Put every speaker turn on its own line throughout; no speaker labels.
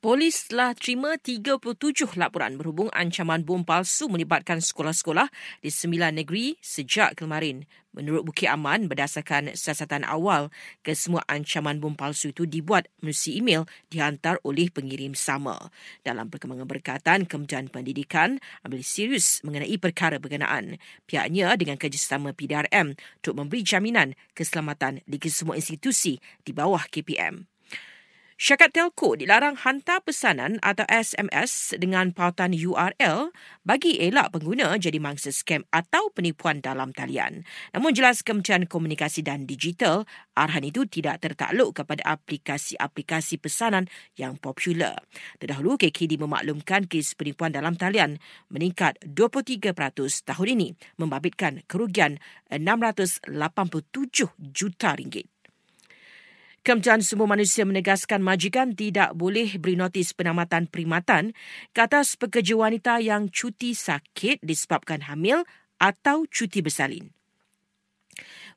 Polis telah terima 37 laporan berhubung ancaman bom palsu melibatkan sekolah-sekolah di sembilan negeri sejak kemarin. Menurut Bukit Aman, berdasarkan siasatan awal, kesemua ancaman bom palsu itu dibuat melalui email dihantar oleh pengirim sama. Dalam perkembangan berkatan, Kementerian Pendidikan ambil serius mengenai perkara berkenaan. Pihaknya dengan kerjasama PDRM untuk memberi jaminan keselamatan di kesemua institusi di bawah KPM. Syarikat telco dilarang hantar pesanan atau SMS dengan pautan URL bagi elak pengguna jadi mangsa scam atau penipuan dalam talian. Namun jelas Kementerian Komunikasi dan Digital, arahan itu tidak tertakluk kepada aplikasi-aplikasi pesanan yang popular. Terdahulu, KKD memaklumkan kes penipuan dalam talian meningkat 23% tahun ini membabitkan kerugian 687 juta ringgit. Kementerian Sumber Manusia menegaskan majikan tidak boleh beri notis penamatan perkhidmatan ke atas pekerja wanita yang cuti sakit disebabkan hamil atau cuti bersalin.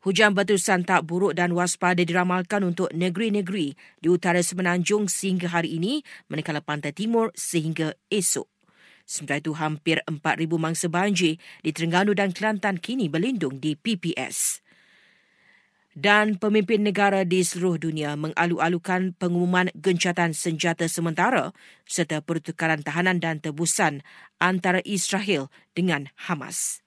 Hujan berterusan tak buruk dan waspada diramalkan untuk negeri-negeri di utara semenanjung sehingga hari ini manakala pantai timur sehingga esok. Sementara itu, hampir 4,000 mangsa banjir di Terengganu dan Kelantan kini berlindung di PPS dan pemimpin negara di seluruh dunia mengalu-alukan pengumuman gencatan senjata sementara serta pertukaran tahanan dan tebusan antara Israel dengan Hamas.